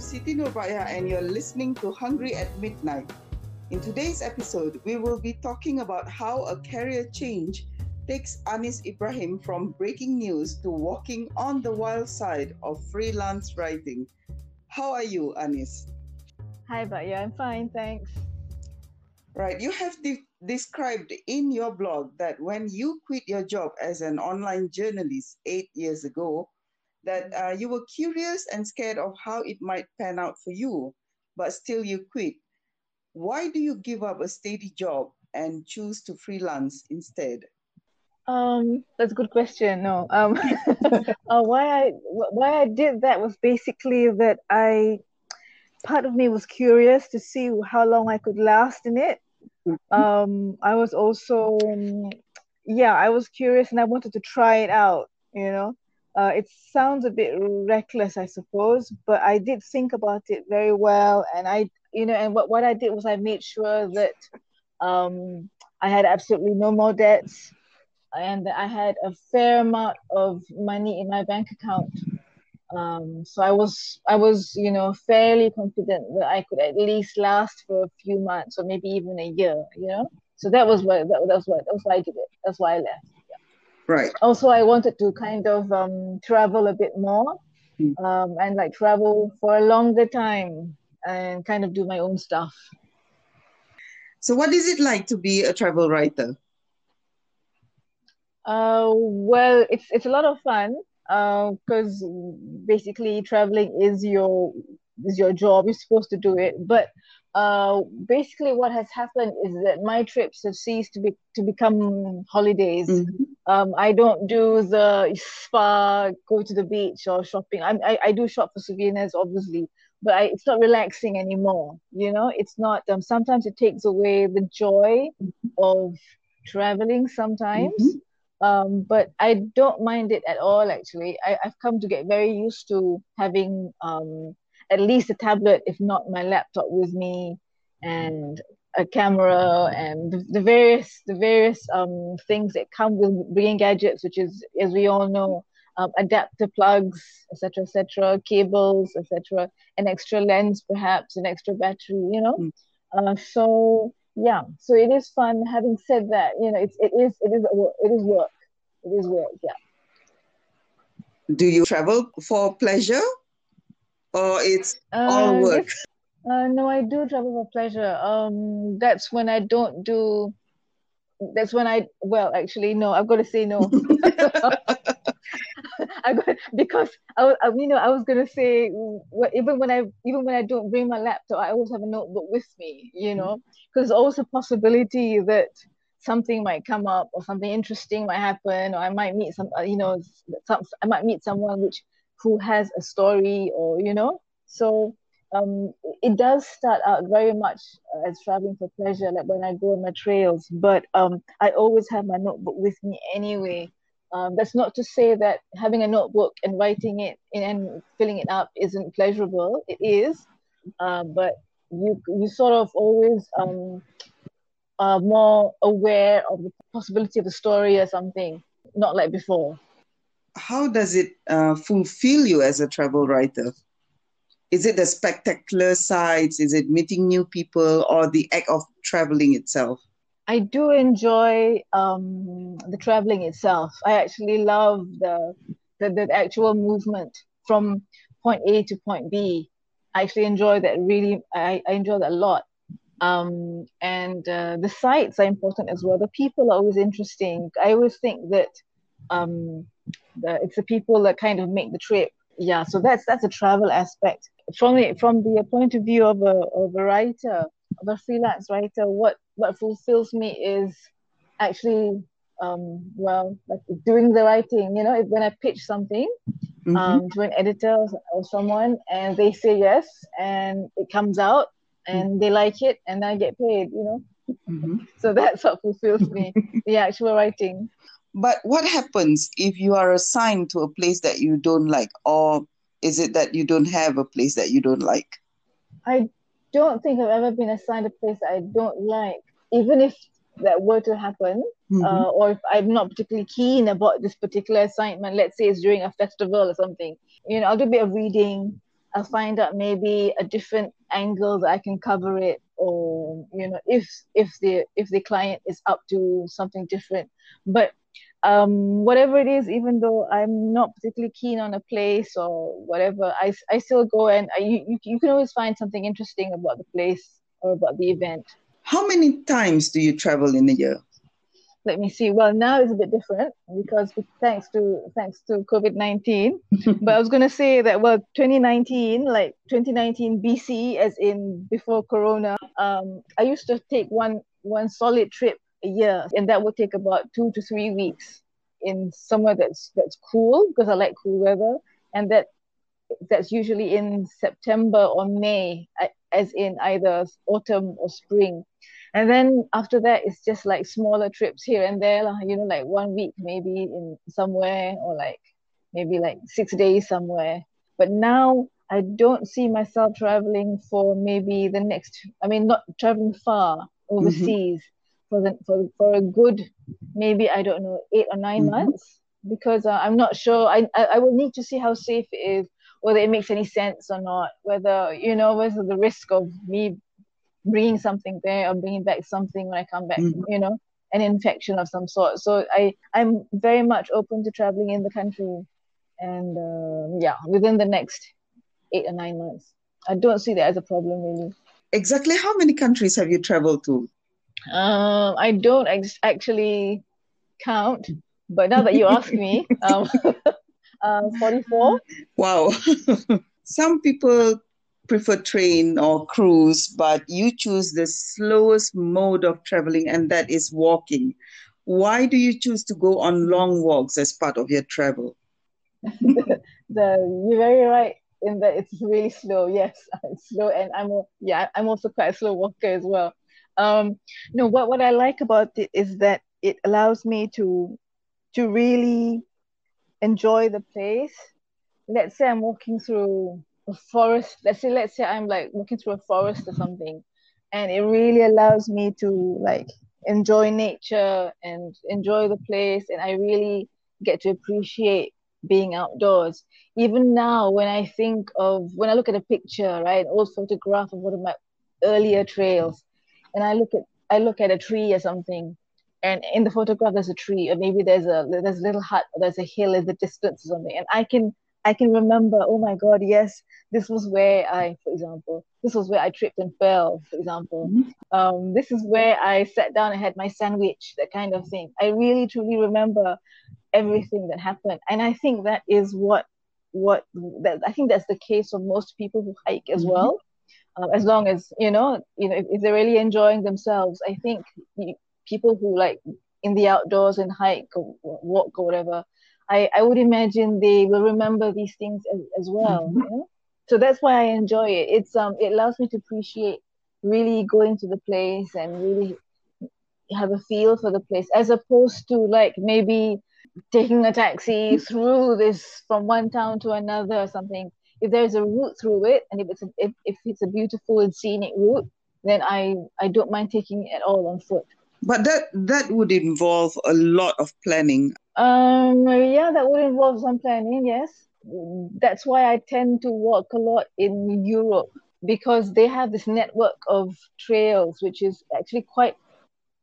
Siti Nurbaya and you're listening to Hungry at Midnight. In today's episode, we will be talking about how a career change takes Anis Ibrahim from breaking news to walking on the wild side of freelance writing. How are you, Anis? Hi, Baya. I'm fine, thanks. Right. You have de- described in your blog that when you quit your job as an online journalist eight years ago, that uh, you were curious and scared of how it might pan out for you, but still you quit. Why do you give up a steady job and choose to freelance instead? Um, that's a good question. No, um, uh, why I why I did that was basically that I part of me was curious to see how long I could last in it. Mm-hmm. Um, I was also, um, yeah, I was curious and I wanted to try it out. You know, uh, it sounds a bit reckless, I suppose, but I did think about it very well, and I, you know, and what what I did was I made sure that um, I had absolutely no more debts, and I had a fair amount of money in my bank account. Um, so I was I was you know fairly confident that I could at least last for a few months or maybe even a year. You know, so that was why that, that was why that was why I did it. That's why I left. Right. Also, I wanted to kind of um, travel a bit more mm. um, and like travel for a longer time and kind of do my own stuff. So, what is it like to be a travel writer? Uh, well, it's it's a lot of fun because uh, basically traveling is your is your job. You're supposed to do it, but uh, basically what has happened is that my trips have ceased to be to become holidays. Mm-hmm. Um, I don't do the spa, go to the beach or shopping. I, I, I do shop for souvenirs, obviously, but I, it's not relaxing anymore. You know, it's not. Um, sometimes it takes away the joy of traveling. Sometimes. Mm-hmm. Um, but I don't mind it at all. Actually, I, I've come to get very used to having um, at least a tablet, if not my laptop, with me, and a camera and the, various the various um, things that come with bringing gadgets, which is, as we all know, um, adapter plugs, etc., etc., cables, etc., an extra lens, perhaps an extra battery. You know, mm. uh, so yeah, so it is fun. Having said that, you know, it's it is it is it is work. It is work. Yeah. Do you travel for pleasure or it's uh, all work? Yes. Uh, no, I do travel for pleasure. Um, that's when I don't do. That's when I well, actually, no. I've got to say no. I got because I, was, you know, I was gonna say even when I even when I don't bring my laptop, I always have a notebook with me. You know, because always a possibility that something might come up or something interesting might happen, or I might meet some, you know, some, I might meet someone which who has a story or you know so um, it does start out very much as traveling for pleasure like when i go on my trails but um, i always have my notebook with me anyway. Um, that's not to say that having a notebook and writing it and filling it up isn't pleasurable. It is uh, but you you sort of always um, are more aware of the possibility of a story or something not like before. How does it uh, fulfill you as a travel writer? Is it the spectacular sights? Is it meeting new people or the act of traveling itself? I do enjoy um, the traveling itself. I actually love the, the, the actual movement from point A to point B. I actually enjoy that really. I, I enjoy that a lot. Um, and uh, the sights are important as well. The people are always interesting. I always think that um, the, it's the people that kind of make the trip. Yeah, so that's that's a travel aspect. From the from the point of view of a of a writer, of a freelance writer, what what fulfills me is actually um, well like doing the writing. You know, when I pitch something mm-hmm. um, to an editor or someone, and they say yes, and it comes out, and mm-hmm. they like it, and I get paid. You know. Mm-hmm. so that's what fulfills me the actual writing but what happens if you are assigned to a place that you don't like, or is it that you don't have a place that you don't like? I don't think I've ever been assigned a place I don't like, even if that were to happen, mm-hmm. uh, or if I'm not particularly keen about this particular assignment. Let's say it's during a festival or something. You know, I'll do a bit of reading. I'll find out maybe a different angle that I can cover it, or you know, if if the if the client is up to something different. But um, whatever it is, even though I'm not particularly keen on a place or whatever, I, I still go and I, you, you can always find something interesting about the place or about the event. How many times do you travel in a year? let me see. Well, now it's a bit different because thanks to thanks to COVID nineteen. but I was gonna say that well, 2019, like 2019 BC, as in before Corona, um, I used to take one one solid trip a year, and that would take about two to three weeks in somewhere that's that's cool because I like cool weather, and that that's usually in September or May, as in either autumn or spring and then after that it's just like smaller trips here and there you know like one week maybe in somewhere or like maybe like six days somewhere but now i don't see myself traveling for maybe the next i mean not traveling far mm-hmm. overseas mm-hmm. For the for, for a good maybe i don't know eight or 9 mm-hmm. months because uh, i'm not sure I, I i will need to see how safe it is whether it makes any sense or not whether you know whether the risk of me bringing something there or bringing back something when I come back, mm-hmm. you know, an infection of some sort. So I I'm very much open to traveling in the country, and uh, yeah, within the next eight or nine months, I don't see that as a problem really. Exactly how many countries have you traveled to? Um, I don't ex- actually count, but now that you ask me, um, uh, 44. Wow. Some people prefer train or cruise, but you choose the slowest mode of traveling, and that is walking. Why do you choose to go on long walks as part of your travel? the, you're very right in that it's really slow. Yes, it's slow, and I'm yeah, I'm also quite a slow walker as well. Um, no, what what I like about it is that it allows me to to really enjoy the place. Let's say I'm walking through a forest let's say let's say i'm like walking through a forest or something and it really allows me to like enjoy nature and enjoy the place and i really get to appreciate being outdoors even now when i think of when i look at a picture right old photograph of one of my earlier trails and i look at i look at a tree or something and in the photograph there's a tree or maybe there's a there's a little hut or there's a hill in the distance or something and i can I can remember, oh my God, yes, this was where I, for example, this was where I tripped and fell, for example. Mm-hmm. Um, this is where I sat down and had my sandwich, that kind of thing. I really truly remember everything that happened. And I think that is what, what that, I think that's the case for most people who hike as mm-hmm. well. Uh, as long as, you know, you know, if, if they're really enjoying themselves, I think people who like in the outdoors and hike or walk or whatever, I, I would imagine they will remember these things as, as well. You know? So that's why I enjoy it. It's um it allows me to appreciate really going to the place and really have a feel for the place as opposed to like maybe taking a taxi through this from one town to another or something. If there's a route through it and if it's a, if, if it's a beautiful and scenic route, then I I don't mind taking it all on foot. But that that would involve a lot of planning. Um, yeah, that would involve some planning. Yes, that's why I tend to walk a lot in Europe because they have this network of trails, which is actually quite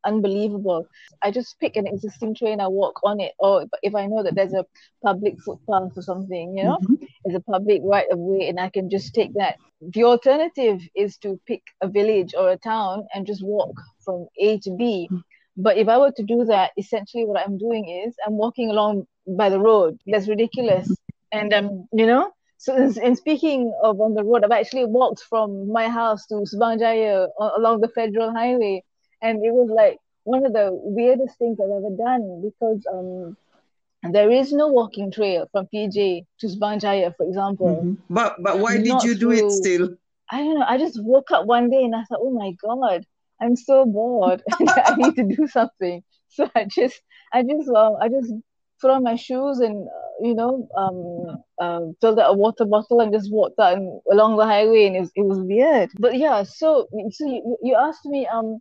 unbelievable. I just pick an existing train, I walk on it, or if I know that there's a public footpath or something, you know, mm-hmm. There's a public right of way, and I can just take that. The alternative is to pick a village or a town and just walk from A to B. But if I were to do that, essentially what I'm doing is I'm walking along by the road. That's ridiculous. And um, you know, so in, speaking of on the road, I've actually walked from my house to Subang Jaya along the federal highway, and it was like one of the weirdest things I've ever done because um, there is no walking trail from PJ to Subang Jaya, for example. Mm-hmm. But but why did you do through, it still? I don't know. I just woke up one day and I thought, oh my god, I'm so bored. I need to do something. So I just, I just, uh, I just put on my shoes and uh, you know, um, uh, filled out a water bottle and just walked out and, along the highway, and it was, it was weird. But yeah, so so you, you asked me, um,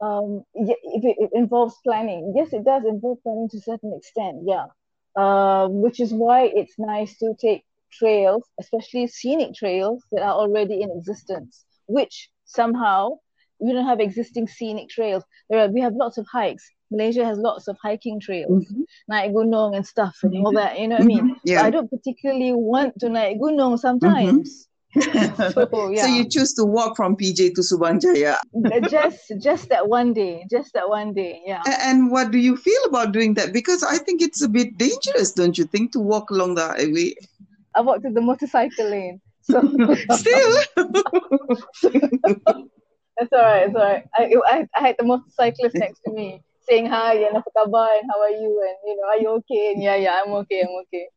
um, if it, it involves planning. Yes, it does involve planning to a certain extent. Yeah, um, which is why it's nice to take trails, especially scenic trails that are already in existence, which somehow we don't have existing scenic trails. There are, we have lots of hikes. Malaysia has lots of hiking trails, mm-hmm. naik gunong and stuff and all that. You know what mm-hmm. I mean? Yeah. I don't particularly want to naik gunong sometimes. Mm-hmm. so, yeah. so you choose to walk from PJ to Subang Jaya. Uh, just just that one day. Just that one day. Yeah. And what do you feel about doing that? Because I think it's a bit dangerous, don't you think, to walk along the highway? I walked to the motorcycle lane. So still That's all right. It's all right. I, I, I had the motorcyclist next to me saying hi and apa khabar and how are you and you know are you okay and yeah yeah I'm okay I'm okay.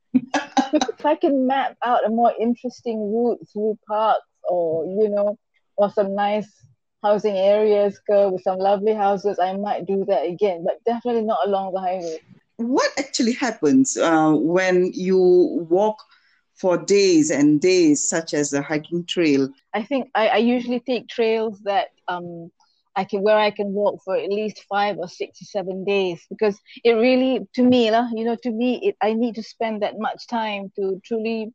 If I can map out a more interesting route through parks or you know or some nice housing areas go with some lovely houses, I might do that again, but definitely not along the highway. What actually happens uh, when you walk for days and days, such as a hiking trail? I think I, I usually take trails that um, I can where I can walk for at least five or six or seven days because it really to me, you know, to me it I need to spend that much time to truly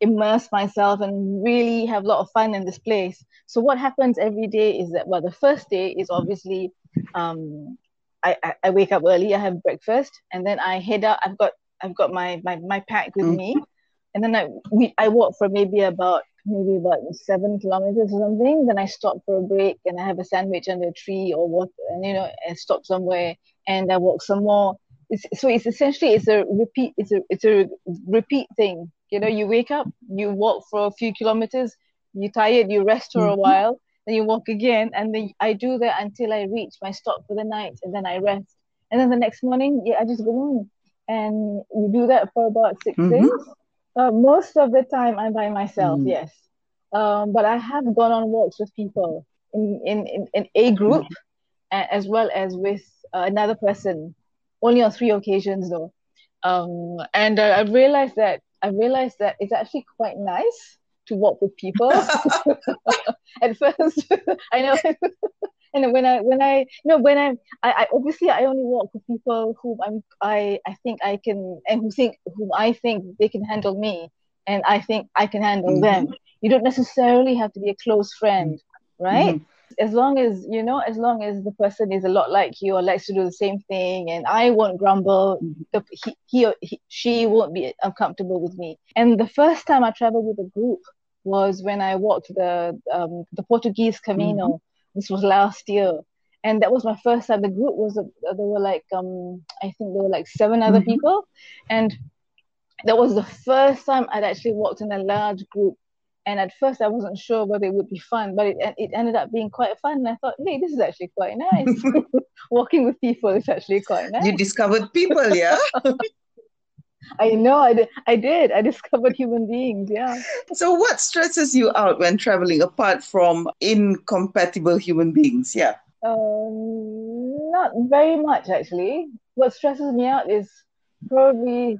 immerse myself and really have a lot of fun in this place. So what happens every day is that well the first day is obviously um I, I, I wake up early, I have breakfast, and then I head out. I've got I've got my my, my pack with mm. me, and then I we I walk for maybe about maybe about seven kilometers or something. Then I stop for a break and I have a sandwich under a tree or what, and you know, and stop somewhere and I walk some more. It's, so it's essentially it's a repeat. It's a it's a repeat thing. You know, you wake up, you walk for a few kilometers, you tired, you rest for mm-hmm. a while, then you walk again, and then I do that until I reach my stop for the night, and then I rest. And then the next morning, yeah, I just go on, and you do that for about 6 mm-hmm. days uh, most of the time, I'm by myself. Mm. Yes, um, but I have gone on walks with people in in in, in a group, mm. as well as with uh, another person. Only on three occasions, though. Um, and uh, I realized that I realized that it's actually quite nice to walk with people. At first, I know and when I when I you know when I, I, I obviously I only walk with people who I'm I I think I can and who think whom I think they can handle me and I think I can handle mm-hmm. them. You don't necessarily have to be a close friend, right? Mm-hmm. As long as you know, as long as the person is a lot like you or likes to do the same thing, and I won't grumble, mm-hmm. he, he, or he, she won't be uncomfortable with me. And the first time I traveled with a group was when I walked the um, the Portuguese Camino mm-hmm. This was last year, and that was my first time. The group was uh, there were like um I think there were like seven other mm-hmm. people, and that was the first time I'd actually walked in a large group. And at first, I wasn't sure whether it would be fun, but it it ended up being quite fun. And I thought, hey, this is actually quite nice. Walking with people is actually quite nice. You discovered people, yeah. I know I did. I did. I discovered human beings. Yeah. So, what stresses you out when traveling apart from incompatible human beings? Yeah. Um, not very much actually. What stresses me out is probably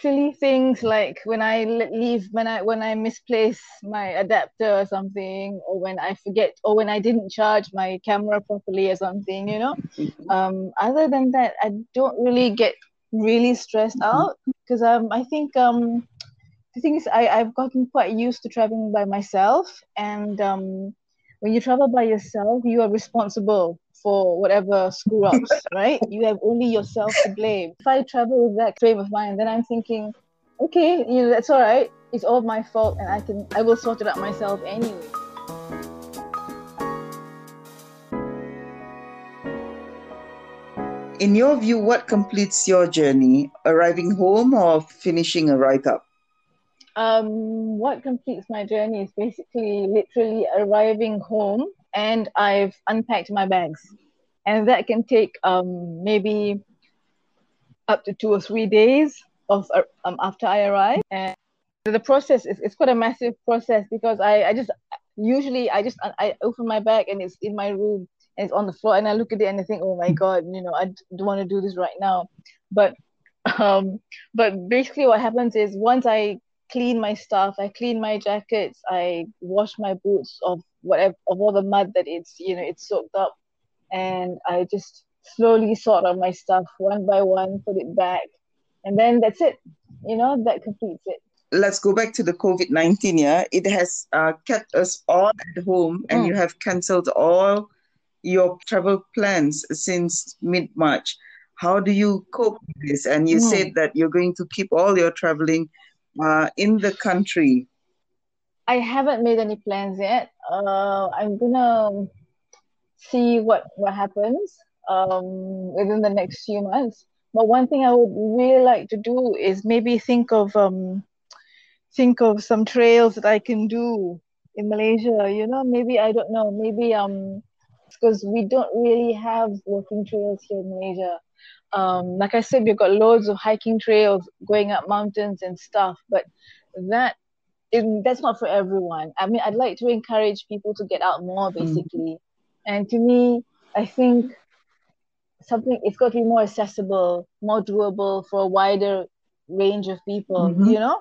silly things like when I leave, when I when I misplace my adapter or something, or when I forget, or when I didn't charge my camera properly or something. You know. Mm-hmm. Um, other than that, I don't really get really stressed mm-hmm. out because um I think um the thing is I I've gotten quite used to traveling by myself and um when you travel by yourself you are responsible for whatever screw ups right? You have only yourself to blame. If I travel with that frame of mind then I'm thinking okay you know that's all right. It's all my fault and I can I will sort it out myself anyway in your view, what completes your journey? Arriving home or finishing a write up? Um, what completes my journey is basically literally arriving home and I've unpacked my bags. And that can take um, maybe up to two or three days of uh, um, after I arrive. And the process is it's quite a massive process because I, I just usually I just I open my bag and it's in my room it's on the floor and I look at it and I think, oh my God, you know, I don't want to do this right now. But um but basically what happens is once I clean my stuff, I clean my jackets, I wash my boots of whatever of all the mud that it's you know it's soaked up and I just slowly sort out my stuff one by one, put it back, and then that's it. You know, that completes it. let's go back to the COVID 19, yeah? It has uh, kept us all at home, and mm. you have cancelled all your travel plans since mid March. How do you cope with this? And you mm. said that you're going to keep all your traveling uh, in the country. I haven't made any plans yet. Uh, I'm gonna see what what happens um, within the next few months. But one thing I would really like to do is maybe think of um, think of some trails that I can do in Malaysia. You know, maybe I don't know, maybe um, because we don't really have walking trails here in Malaysia. Um, like I said, we've got loads of hiking trails going up mountains and stuff, but that is, that's not for everyone. I mean, I'd like to encourage people to get out more, mm. basically. Mm. And to me, I think something it's got to be more accessible, more doable for a wider range of people. Mm-hmm. You know.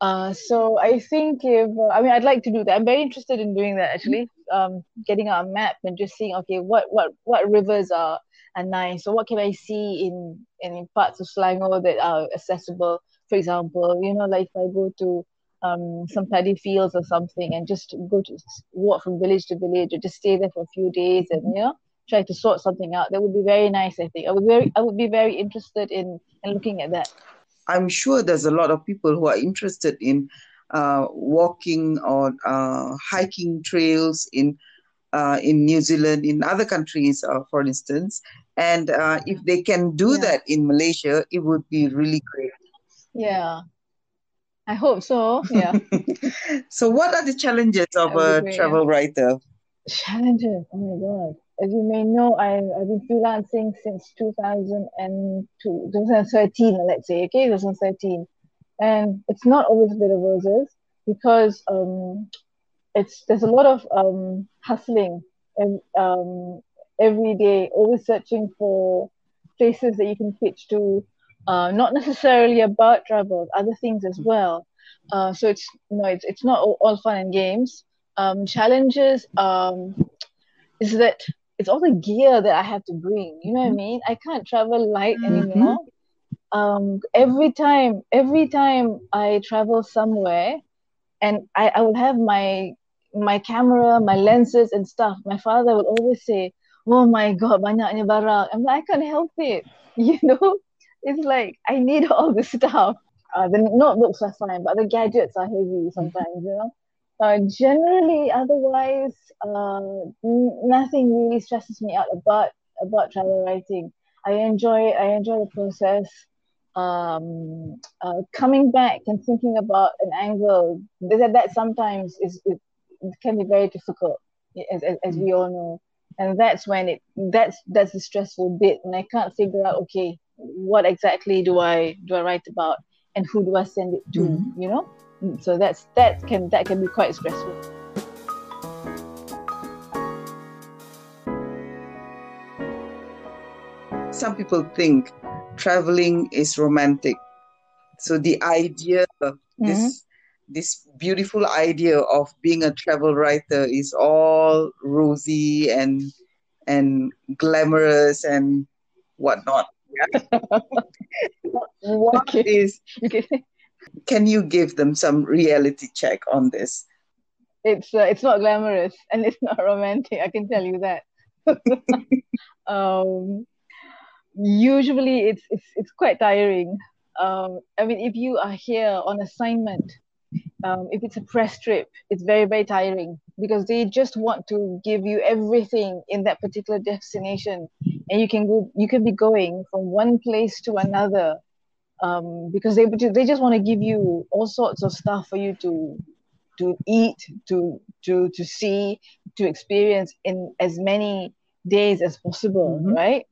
Uh, so I think if uh, I mean I'd like to do that. I'm very interested in doing that actually. Um, getting a map and just seeing okay what what what rivers are are nice. So what can I see in in parts of Selangor that are accessible? For example, you know, like if I go to um, some paddy fields or something and just go to walk from village to village or just stay there for a few days and you know try to sort something out that would be very nice i think i would very i would be very interested in in looking at that i'm sure there's a lot of people who are interested in uh, walking or uh, hiking trails in uh, in New Zealand, in other countries, uh, for instance, and uh, if they can do yeah. that in Malaysia, it would be really great. Yeah, I hope so. Yeah. so, what are the challenges of a great, travel yeah. writer? Challenges. Oh my god. As you may know, I, I've been freelancing since 2002, 2013, let's say, okay, 2013. And it's not always a bit of roses because um, it's there's a lot of um, hustling and um, every day, always searching for places that you can pitch to, uh, not necessarily about travel, other things as well. Uh, so it's know it's it's not all, all fun and games. Um, challenges um, is that it's all the gear that I have to bring. You know what I mm-hmm. mean? I can't travel light mm-hmm. anymore. Um, every time, every time I travel somewhere, and I, I will have my my camera, my lenses and stuff. My father will always say, "Oh my God, banyaknya barang." I'm like, I can't help it. You know, it's like I need all the stuff. Uh, the notebooks are fine, but the gadgets are heavy sometimes, you know. Uh, generally, otherwise, uh, nothing really stresses me out about about travel writing. I enjoy I enjoy the process. Um, uh, coming back and thinking about an angle that, that sometimes is it, can be very difficult, as, as, as we all know and that's when it that's that's the stressful bit and i can't figure out okay what exactly do I do I write about and who do I send it to? Mm-hmm. You know, so that's that can that can be quite stressful. Some people think traveling is romantic. So the idea, mm-hmm. this this beautiful idea of being a travel writer is all rosy and and glamorous and whatnot. what okay. is? Okay. Can you give them some reality check on this? It's uh, it's not glamorous and it's not romantic. I can tell you that. um, usually, it's it's it's quite tiring. Um, I mean, if you are here on assignment um, if it's a press trip, it's very, very tiring because they just want to give you everything in that particular destination. And you can go, you can be going from one place to another um, because they, they just want to give you all sorts of stuff for you to, to eat, to, to, to see, to experience in as many days as possible, mm-hmm. right?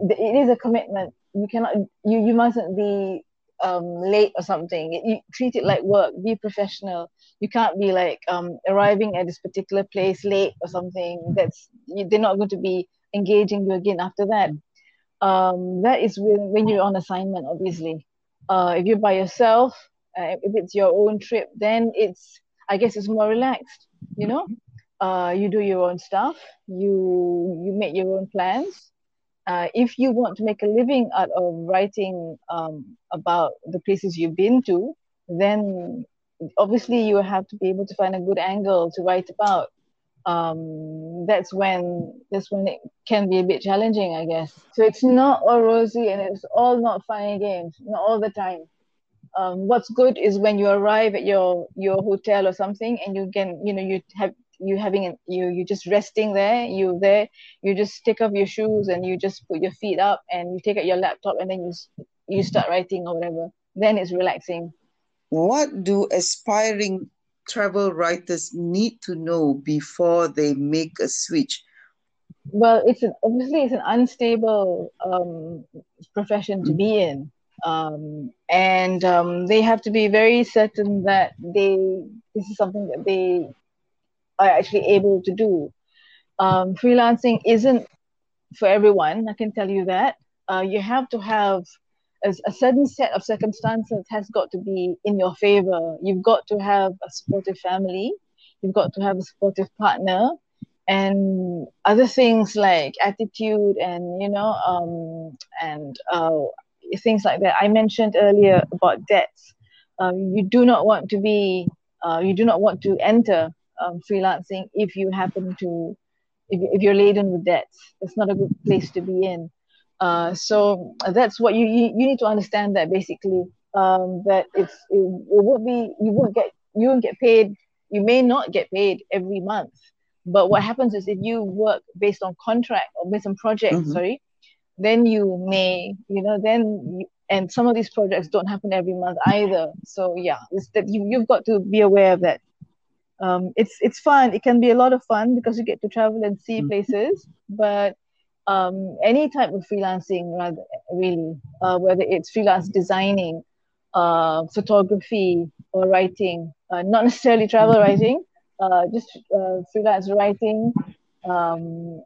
It is a commitment. You cannot, you, you mustn't be um, late or something. You treat it like work. Be professional. You can't be like um, arriving at this particular place late or something. That's you, they're not going to be engaging you again after that. Um, that is when, when you're on assignment, obviously. Uh, if you're by yourself, uh, if it's your own trip, then it's I guess it's more relaxed. You know, uh, you do your own stuff. You you make your own plans uh, if you want to make a living out of writing um, about the places you've been to, then obviously you have to be able to find a good angle to write about. Um, that's when that's when it can be a bit challenging, I guess. So it's not all rosy and it's all not fun games, not all the time. Um, what's good is when you arrive at your your hotel or something and you can you know you have you having you you just resting there you there you just take off your shoes and you just put your feet up and you take out your laptop and then you you start writing or whatever then it's relaxing what do aspiring travel writers need to know before they make a switch? Well, it's an, obviously it's an unstable um, profession to be in, um, and um, they have to be very certain that they this is something that they are actually able to do. Um, freelancing isn't for everyone. I can tell you that. Uh, you have to have a, a certain set of circumstances has got to be in your favor. You've got to have a supportive family. You've got to have a supportive partner, and other things like attitude and you know um, and uh, things like that. I mentioned earlier about debts. Um, you do not want to be. Uh, you do not want to enter um, freelancing if you happen to if, if you're laden with debts. It's not a good place to be in. Uh, so that's what you, you, you need to understand that basically um, that it's it, it won't be you won't get you won't get paid you may not get paid every month but what happens is if you work based on contract or based on project mm-hmm. sorry then you may you know then you, and some of these projects don't happen every month either so yeah it's that you, you've got to be aware of that um, it's it's fun it can be a lot of fun because you get to travel and see mm-hmm. places but um, any type of freelancing, rather, really, uh, whether it's freelance designing, uh, photography, or writing, uh, not necessarily travel mm-hmm. writing, uh, just uh, freelance writing. Um,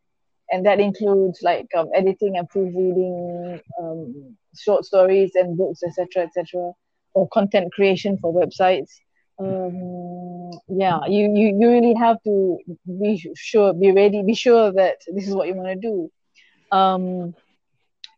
and that includes like um, editing and proofreading um, short stories and books, etc., etc., or content creation for websites. Um, yeah, you, you you really have to be sure, be ready, be sure that this is what you want to do um,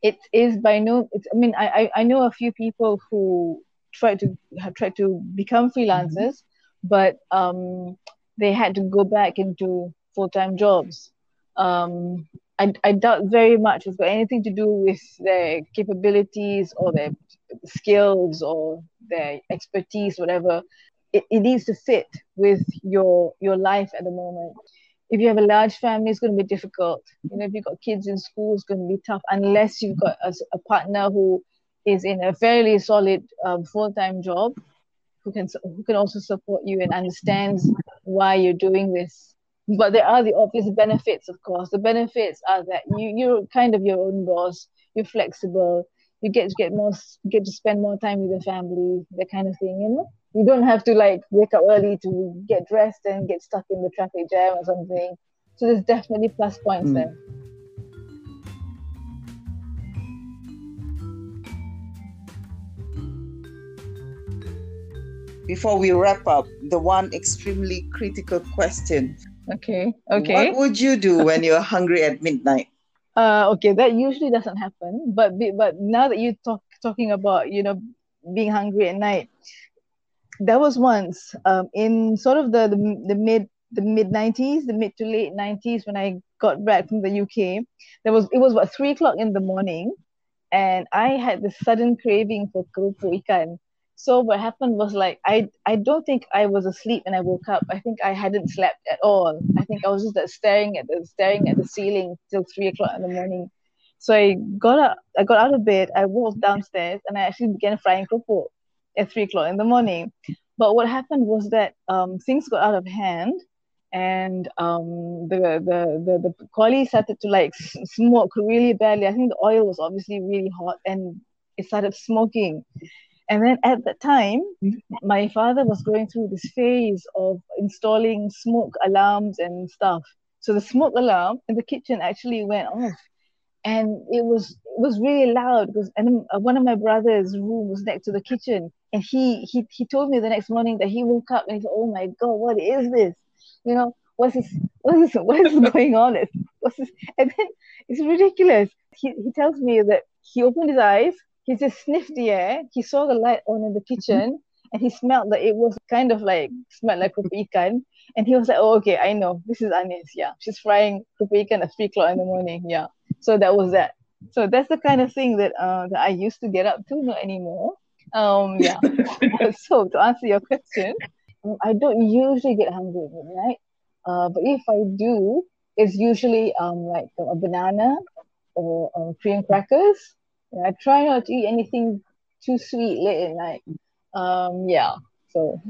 it is by no. It's, I mean, I, I know a few people who try to have tried to become freelancers, mm-hmm. but um, they had to go back into full time jobs. Um, I, I doubt very much it's got anything to do with their capabilities or their skills or their expertise, whatever. It, it needs to fit with your your life at the moment if you have a large family, it's going to be difficult. You know, if you've got kids in school, it's going to be tough unless you've got a, a partner who is in a fairly solid um, full-time job who can who can also support you and understands why you're doing this. But there are the obvious benefits, of course. The benefits are that you you're kind of your own boss. You're flexible. You get to get more get to spend more time with the family, that kind of thing. You know you don't have to like wake up early to get dressed and get stuck in the traffic jam or something. So there's definitely plus points mm. there. Before we wrap up, the one extremely critical question. Okay. Okay. What would you do when you're hungry at midnight? Uh, okay, that usually doesn't happen. But but now that you talk talking about you know being hungry at night, there was once um, in sort of the, the, the mid the mid 90s the mid to late 90s when i got back from the uk there was it was about three o'clock in the morning and i had this sudden craving for kerupuk ikan. So what happened was like i i don't think i was asleep when i woke up. I think i hadn't slept at all. I think i was just uh, staring at the staring at the ceiling till three o'clock in the morning. So i got up i got out of bed i walked downstairs and i actually began frying kerupuk at three o'clock in the morning. But what happened was that um, things got out of hand, and um, the, the the the kuali started to like smoke really badly. I think the oil was obviously really hot, and it started smoking. And then at that time, my father was going through this phase of installing smoke alarms and stuff. So the smoke alarm in the kitchen actually went off and it was it was really loud because and uh, one of my brother's room was next to the kitchen. And he he he told me the next morning that he woke up and he said oh my god what is this? You know what's this what's this what is going on? What's this? And then it's ridiculous. He, he tells me that he opened his eyes he just sniffed the air he saw the light on in the kitchen and he smelled that it was kind of like smelled like ikan. And he was like, "Oh, okay, I know. This is Anis. Yeah, she's frying kerupuk ikan at three o'clock in the morning. Yeah." So that was that. So that's the kind of thing that uh, that I used to get up to, not anymore. Um, yeah. so to answer your question, I don't usually get hungry at midnight. Uh, but if I do, it's usually um like a banana or um, cream crackers. I try not to eat anything too sweet late at night. Um, yeah. So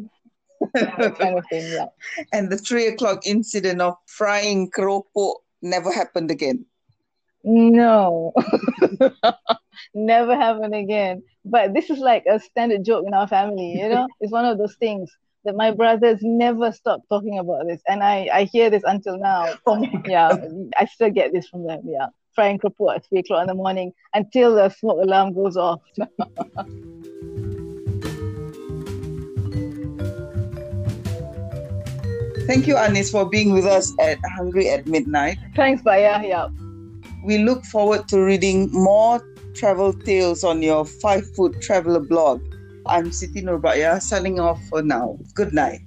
kind of thing. Yeah. And the three o'clock incident of frying keropok never happened again. No, never happened again. But this is like a standard joke in our family, you know? It's one of those things that my brothers never stop talking about this. And I, I hear this until now. Oh yeah, I still get this from them. Yeah. Frying keropok at 3 o'clock in the morning until the smoke alarm goes off. Thank you, Anis, for being with us at Hungry at Midnight. Thanks, Baya. Yeah. We look forward to reading more travel tales on your Five foot Traveler blog. I'm Siti Nurbaya signing off for now. Good night.